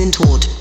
in taught.